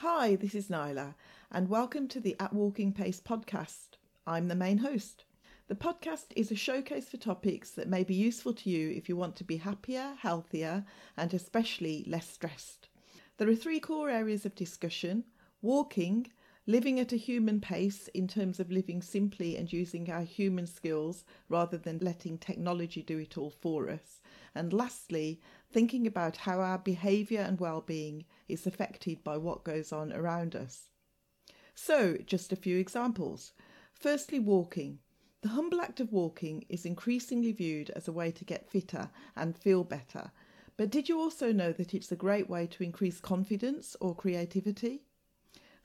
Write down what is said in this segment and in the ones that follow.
Hi, this is Nyla, and welcome to the At Walking Pace podcast. I'm the main host. The podcast is a showcase for topics that may be useful to you if you want to be happier, healthier, and especially less stressed. There are three core areas of discussion walking, living at a human pace in terms of living simply and using our human skills rather than letting technology do it all for us. And lastly, thinking about how our behaviour and well-being is affected by what goes on around us. So, just a few examples. Firstly, walking. The humble act of walking is increasingly viewed as a way to get fitter and feel better. But did you also know that it's a great way to increase confidence or creativity?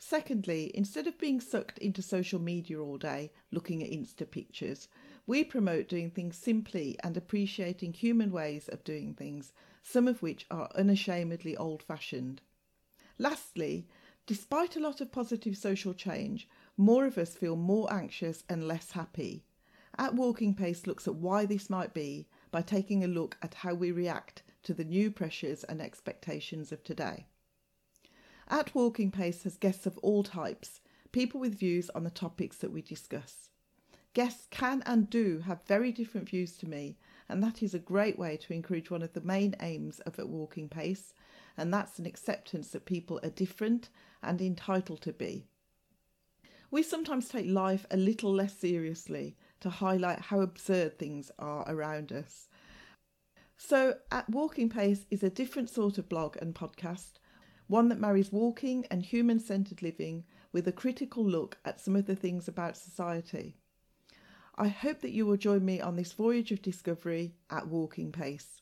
Secondly, instead of being sucked into social media all day looking at Insta pictures, we promote doing things simply and appreciating human ways of doing things, some of which are unashamedly old fashioned. Lastly, despite a lot of positive social change, more of us feel more anxious and less happy. At Walking Pace looks at why this might be by taking a look at how we react to the new pressures and expectations of today. At Walking Pace has guests of all types, people with views on the topics that we discuss. Guests can and do have very different views to me, and that is a great way to encourage one of the main aims of At Walking Pace, and that's an acceptance that people are different and entitled to be. We sometimes take life a little less seriously to highlight how absurd things are around us. So, At Walking Pace is a different sort of blog and podcast one that marries walking and human centered living with a critical look at some of the things about society. I hope that you will join me on this voyage of discovery at walking pace.